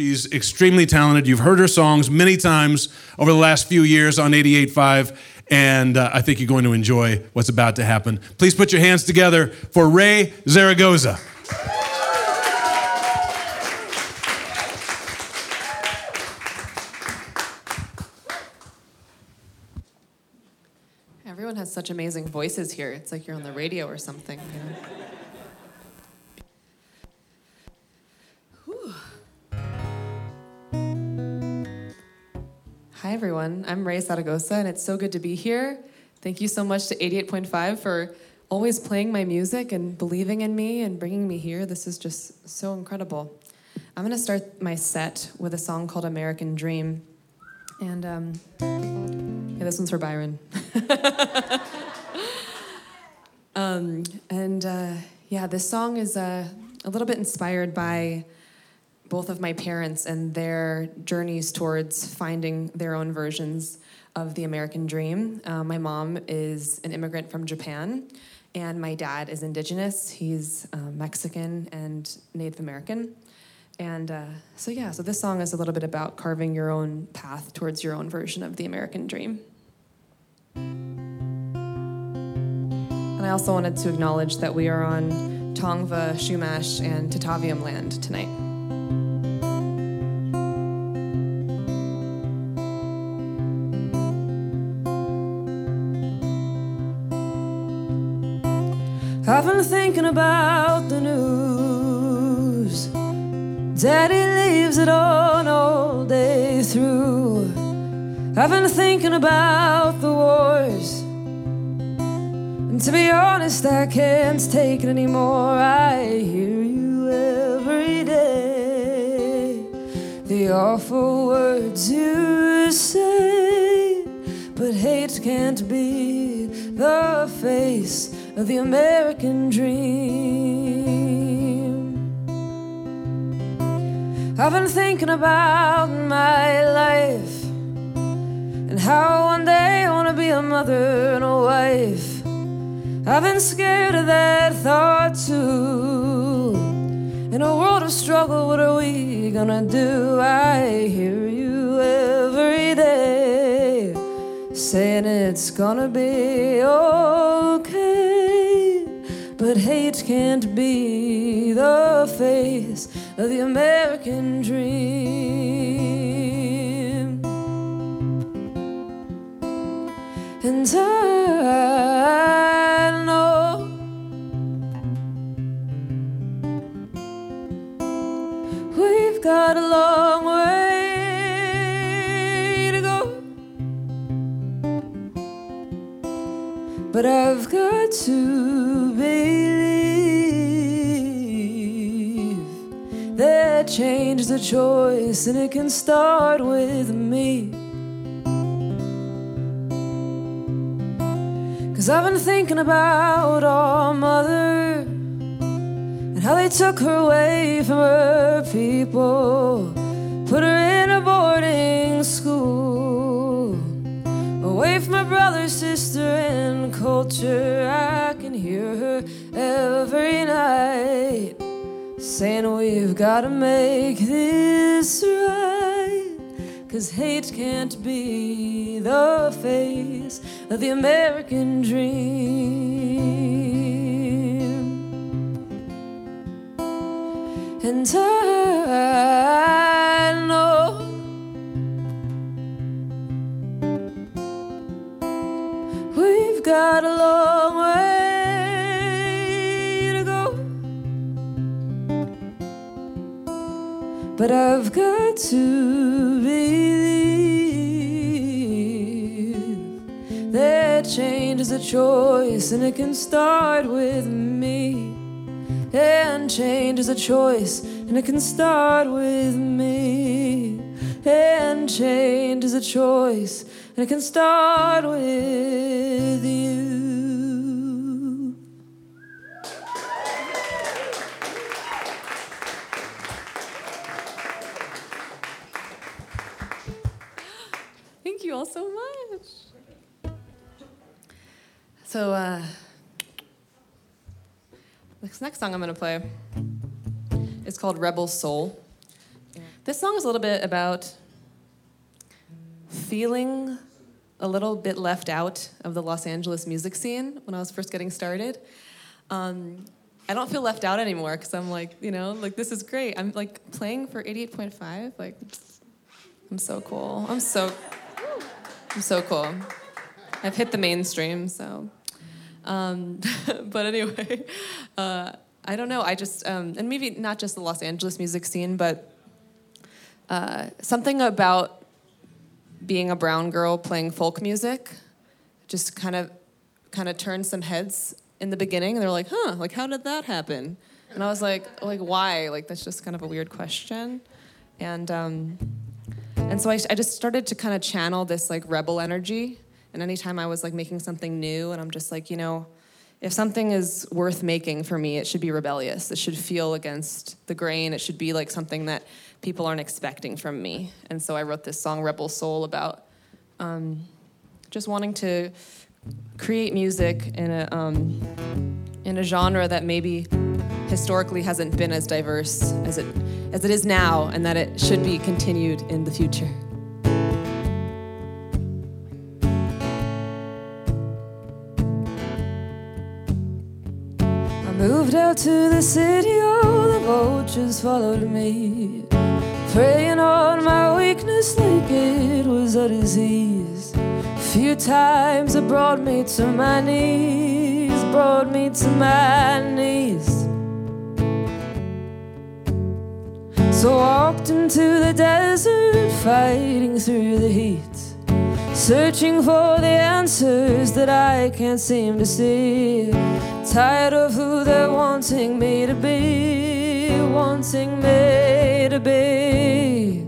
She's extremely talented. You've heard her songs many times over the last few years on 88.5, and uh, I think you're going to enjoy what's about to happen. Please put your hands together for Raye Zaragoza. Everyone has such amazing voices here. It's like you're on the radio or something. You know? Hi, everyone. I'm Raye Zaragoza, and it's so good to be here. Thank you so much to 88.5 for always playing my music and believing in me and bringing me here. This is just so incredible. I'm going to start my set with a song called American Dream. And um, yeah, this one's for Byron. um, and uh, yeah, this song is uh, a little bit inspired by both of my parents and their journeys towards finding their own versions of the American dream. Uh, my mom is an immigrant from Japan, and my dad is indigenous. He's uh, Mexican and Native American. And uh, so, yeah, so this song is a little bit about carving your own path towards your own version of the American dream. And I also wanted to acknowledge that we are on Tongva, Chumash, and Tataviam land tonight. I've been thinking about the news. Daddy leaves it on all day through. I've been thinking about the wars. And to be honest, I can't take it anymore. I hear you every day. The awful words you say. But hate can't be the face of the American dream. I've been thinking about my life and how one day I want to be a mother and a wife. I've been scared of that thought too. In a world of struggle, what are we gonna do? I hear you every day saying it's gonna be okay. But hate can't be the face of the American dream. And I know we've got a long way to go. But I've got to believe that change is a choice and it can start with me. Cause I've been thinking about our mother and how they took her away from her people, put her in a boarding school. Away from her brother, sister, and culture, I every night saying we've gotta make this right. Cause hate can't be the face of the American dream. And I But I've got to believe that change is a choice and it can start with me. And change is a choice and it can start with me. And change is a choice and it can start with you. So much. So, uh, this next song I'm going to play is called Rebel Soul. This song is a little bit about feeling a little bit left out of the Los Angeles music scene when I was first getting started. Um, I don't feel left out anymore because I'm like, you know, like this is great. I'm like playing for 88.5. Like, I'm so cool. I'm so, I'm so cool. I've hit the mainstream, so. Um, but anyway, uh, I don't know. I just, um, and maybe not just the Los Angeles music scene, but uh, something about being a brown girl playing folk music just kind of kind of turned some heads in the beginning and they're like huh like how did that happen and i was like like why like that's just kind of a weird question and um and so i, I just started to kind of channel this like rebel energy. And anytime i was like making something new and i'm just like you know if something is worth making for me it should be rebellious. It should feel against the grain. It should be like something that people aren't expecting from me. And so I wrote this song, Rebel Soul, about um, just wanting to create music in a, um, in a genre that maybe historically hasn't been as diverse as it, as it is now, and that it should be continued in the future. I moved out to the city, all the vultures followed me. Preying on my weakness like it was a disease. A few times it brought me to my knees, brought me to my knees. So walked into the desert, fighting through the heat. Searching for the answers that I can't seem to see. Tired of who they're wanting me to be, wanting me to be.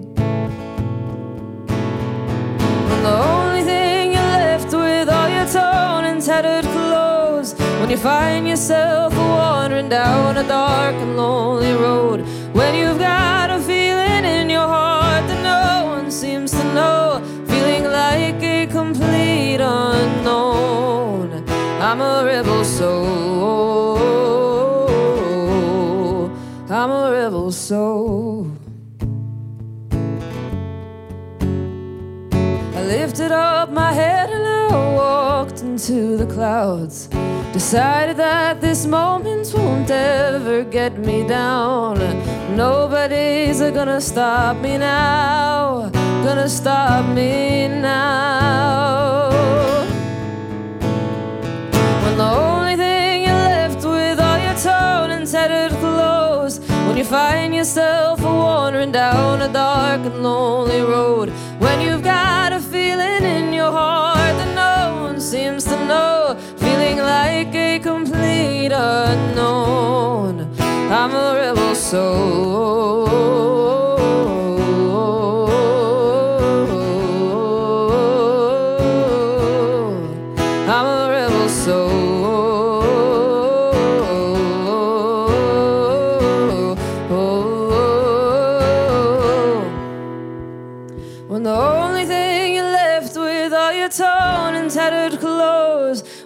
And the only thing you're left with are your torn and tattered clothes. When you find yourself wandering down a dark and lonely road. When you've got seems to know. Feeling like a complete unknown. I'm a rebel soul. I'm a rebel soul. I lifted up my head and I walked into the clouds. Decided that this moment won't ever get me down. Nobody's gonna stop me now. Gonna stop me now. When the only thing you're left with are your torn and tattered clothes. When you find yourself wandering down a dark and lonely road. When you've got a feeling in your heart that no one seems to know. Feeling like a complete unknown. I'm a rebel soul.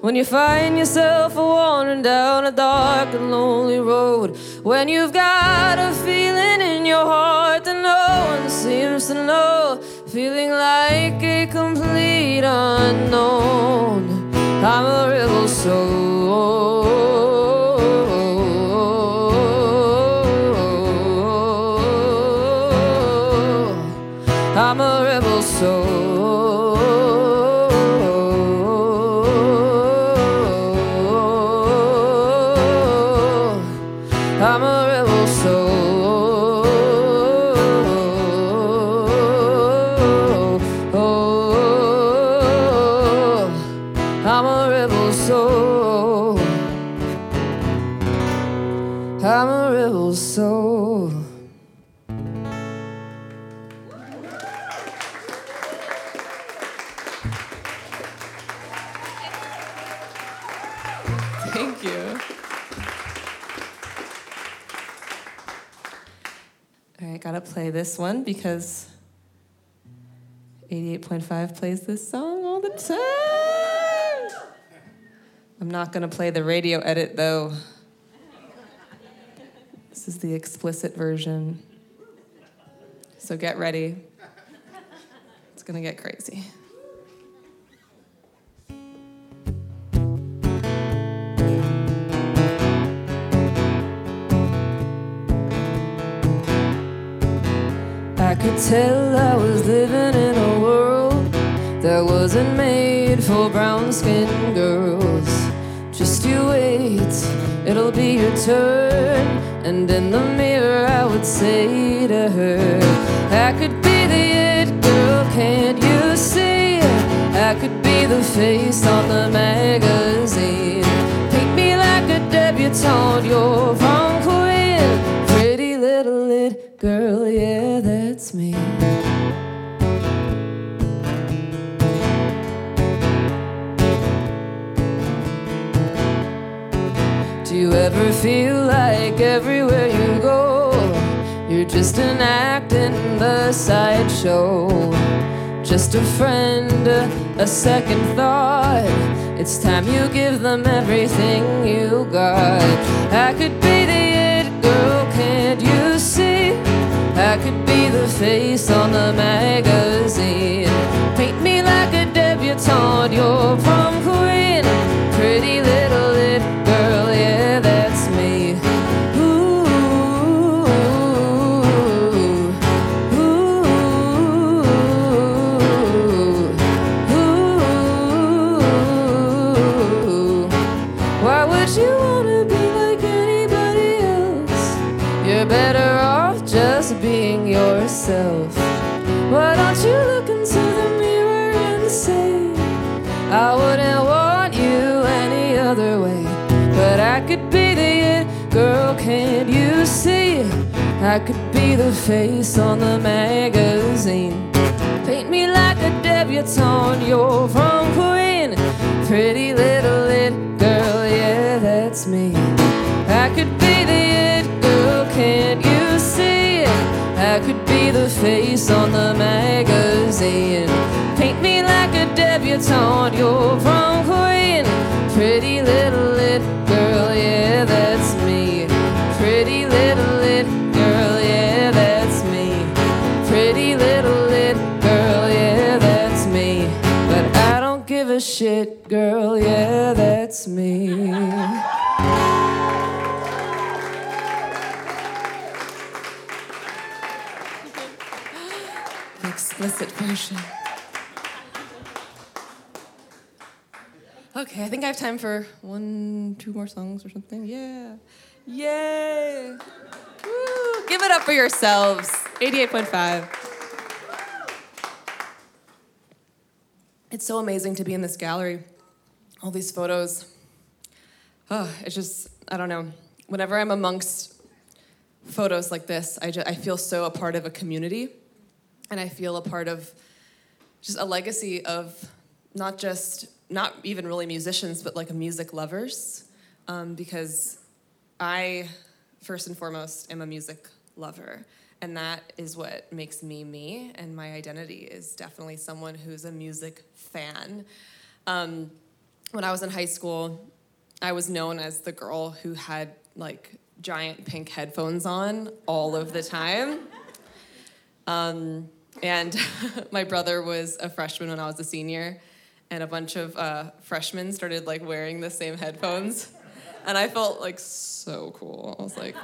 When you find yourself wandering down a dark and lonely road. When you've got a feeling in your heart that no one seems to know. Feeling like a complete unknown. I'm a rebel soul. I'm a rebel soul. One because 88.5 plays this song all the time. I'm not gonna play the radio edit though. This is the explicit version. So get ready. It's gonna get crazy. Could tell I was living in a world that wasn't made for brown skinned girls. Just you wait, it'll be your turn. And in the mirror, I would say to her, I could be the it girl, can't you see? I could be the face on the magazine. Paint me like a debutante, you're ever feel like everywhere you go, you're just an act in the sideshow? Just a friend, a second thought. It's time you give them everything you got. I could be the it girl, can't you see? I could be the face on the magazine. Paint me like a debutante, you're prom queen. I could be the face on the magazine. Paint me like a debutante, you're from Queen. Pretty little it girl, yeah, that's me. I could be the it girl, can't you see? It? I could be the face on the magazine. Paint me like a debutante, you're from Queen. Pretty little it girl, yeah, that's Okay, I think I have time for one, two more songs or something. Yeah. Yay! Woo! Give it up for yourselves. 88.5. It's so amazing to be in this gallery. All these photos. Oh, it's just, I don't know. Whenever I'm amongst photos like this, I, just, I feel so a part of a community. And I feel a part of just a legacy of not just, not even really musicians, but like music lovers. Um, because I, first and foremost, am a music lover. And that is what makes me me. And my identity is definitely someone who's a music fan. Um, when I was in high school, I was known as the girl who had like giant pink headphones on all of the time. Um, and my brother was a freshman when I was a senior, and a bunch of uh, freshmen started like wearing the same headphones, and I felt like so cool. I was like,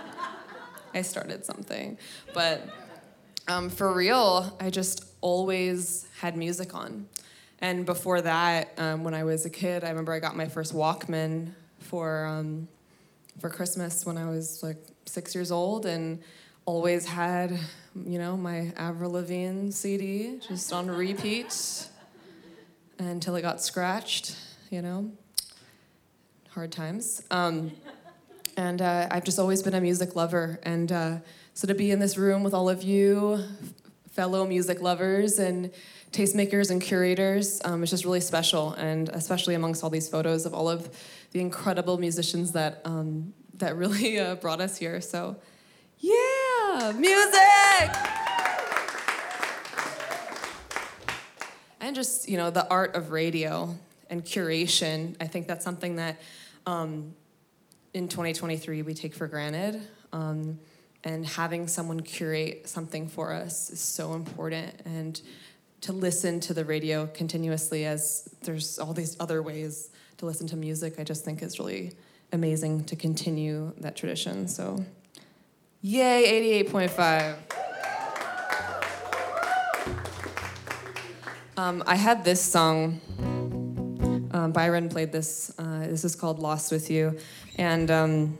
I started something, but um, for real, I just always had music on. And before that, um, when I was a kid, I remember I got my first Walkman for um, for Christmas when I was like six years old, and always had, you know, my Avril Lavigne CD just on repeat until it got scratched. You know, hard times. Um, and uh, I've just always been a music lover, and uh, so to be in this room with all of you, fellow music lovers and tastemakers and curators, um, it's just really special, and especially amongst all these photos of all of the incredible musicians that um, that really uh, brought us here. So, music. And just you know the art of radio and curation. I think that's something that um, in 2023 we take for granted. Um, and having someone curate something for us is so important. And to listen to the radio continuously as there's all these other ways to listen to music, I just think is really amazing to continue that tradition. So, yay, 88.5. Um, I had this song. Um, Byron played this. Uh, this is called "Lost with You," and um,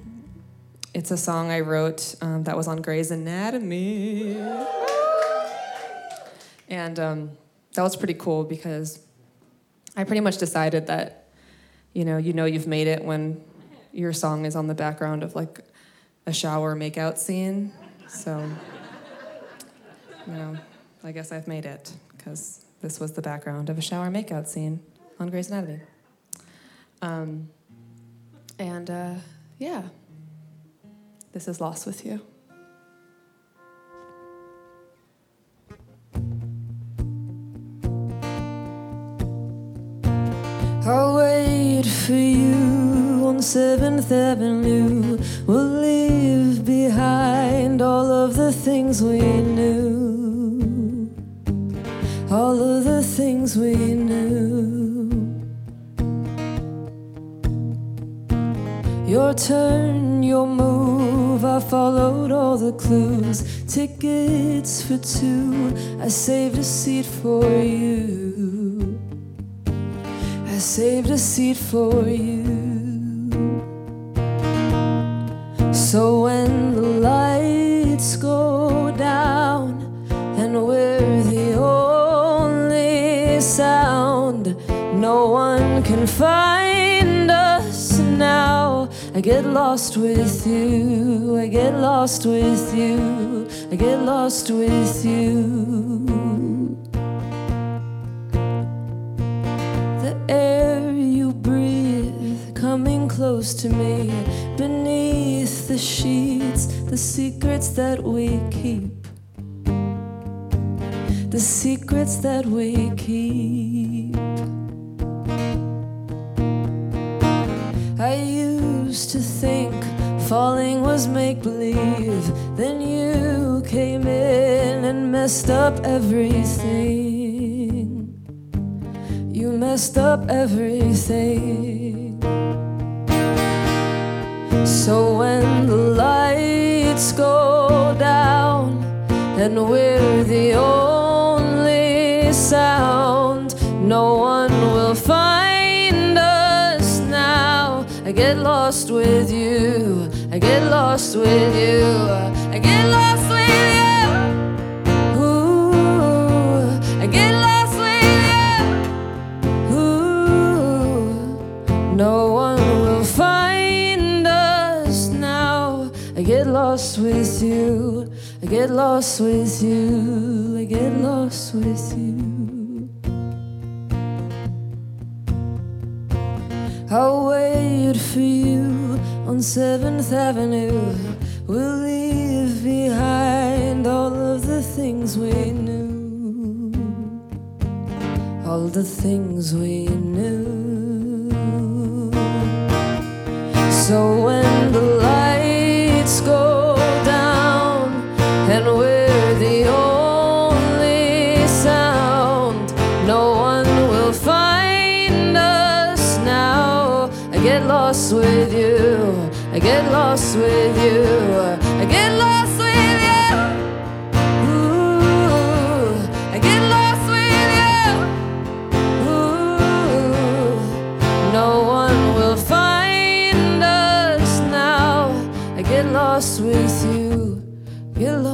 it's a song I wrote um, that was on Grey's Anatomy. And um, that was pretty cool because I pretty much decided that, you know, you know you've made it when your song is on the background of like a shower makeout scene. So, you know, I guess I've made it because this was the background of a shower makeout scene on Grey's Anatomy. Um, and uh, yeah, this is Lost with You. I'll wait for you on 7th Avenue. We'll leave behind all of the things we knew. All of the things we knew. Your turn, your move, I followed all the clues. Tickets for two, I saved a seat for you. I saved a seat for you. So when the lights go down and we're the only sound, no one can find us now. I get lost with you, I get lost with you, I get lost with you. The air you breathe coming close to me beneath the sheets, the secrets that we keep. The secrets that we keep. I used to think falling was make believe. Then you came in and messed up everything. You messed up everything. So when the lights go down and we're the only sound, no one will find us now. I get lost with you. I get lost with you. I get lost with you. I get lost with you. I get lost with you. I'll wait for you on 7th Avenue. We'll leave behind all of the things we knew. All the things we knew. So when get lost with you. I get lost with you. Ooh, I get lost with you. Ooh, no one will find us now. I get lost with you. Get lost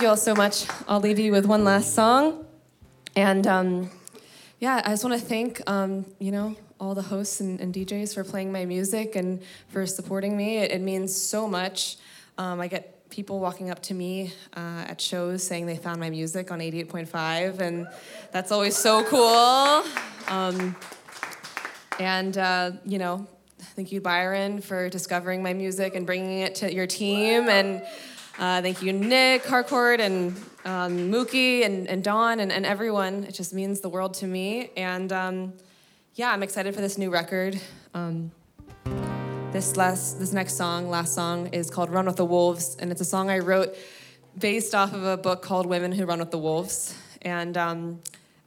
Thank you all so much. I'll leave you with one last song. And um, yeah, I just want to thank, um, you know, all the hosts and, and, DJs for playing my music and for supporting me. It, it means so much. Um, I get people walking up to me uh, at shows saying they found my music on 88.5, and that's always so cool. Um, and, uh, you know, thank you, Byron, for discovering my music and bringing it to your team. And Uh, thank you, Nic Harcourt and um, Mookie and, and Dawn and, and everyone. It just means the world to me. And um, yeah, I'm excited for this new record. Um, this last, this next song, last song, is called "Run with the Wolves," and it's a song I wrote based off of a book called "Women Who Run with the Wolves." And um,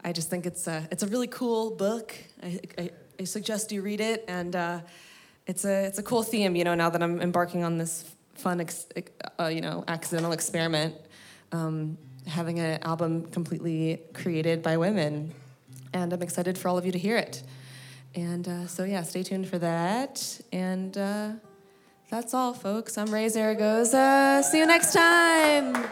I just think it's a, it's a really cool book. I, I, I suggest you read it, and uh, it's a, it's a cool theme. You know, now that I'm embarking on this fun, ex- uh, you know, accidental experiment, um, having an album completely created by women, and I'm excited for all of you to hear it. And uh, so, yeah, stay tuned for that. And uh, that's all, folks. I'm Raye Zaragoza. See you next time.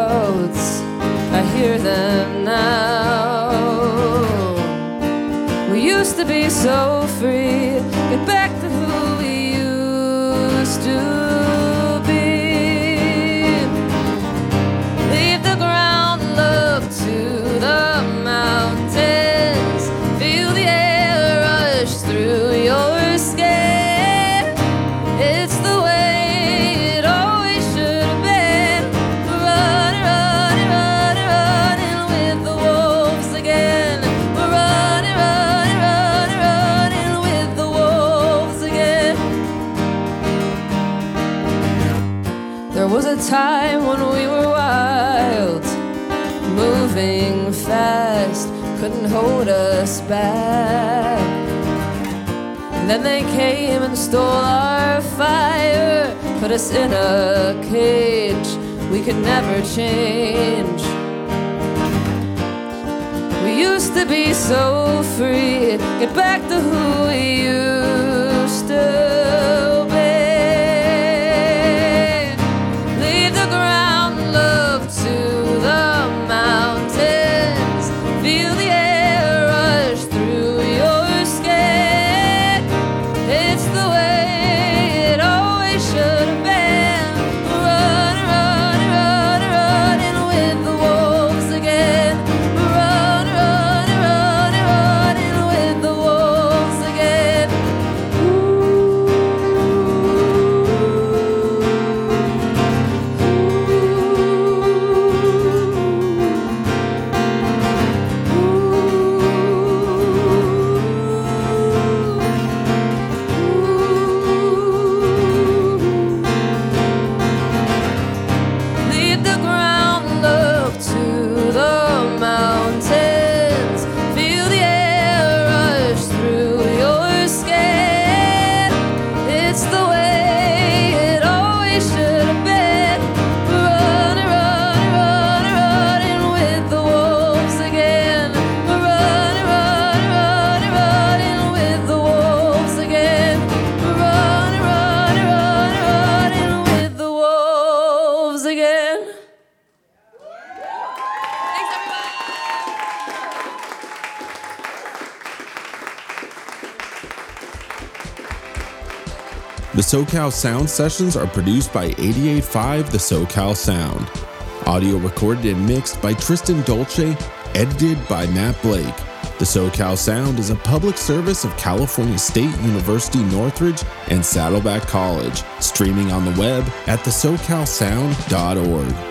Clouds. I hear them now. We used to be so free. Couldn't hold us back. Then they came and stole our fire, put us in a cage we could never change. We used to be so free, get back to who we used to SoCal Sound sessions are produced by 885 The SoCal Sound. Audio recorded and mixed by Tristan Dolce, edited by Matt Blake. The SoCal Sound is a public service of California State University Northridge and Saddleback College, streaming on the web at thesocalsound.org.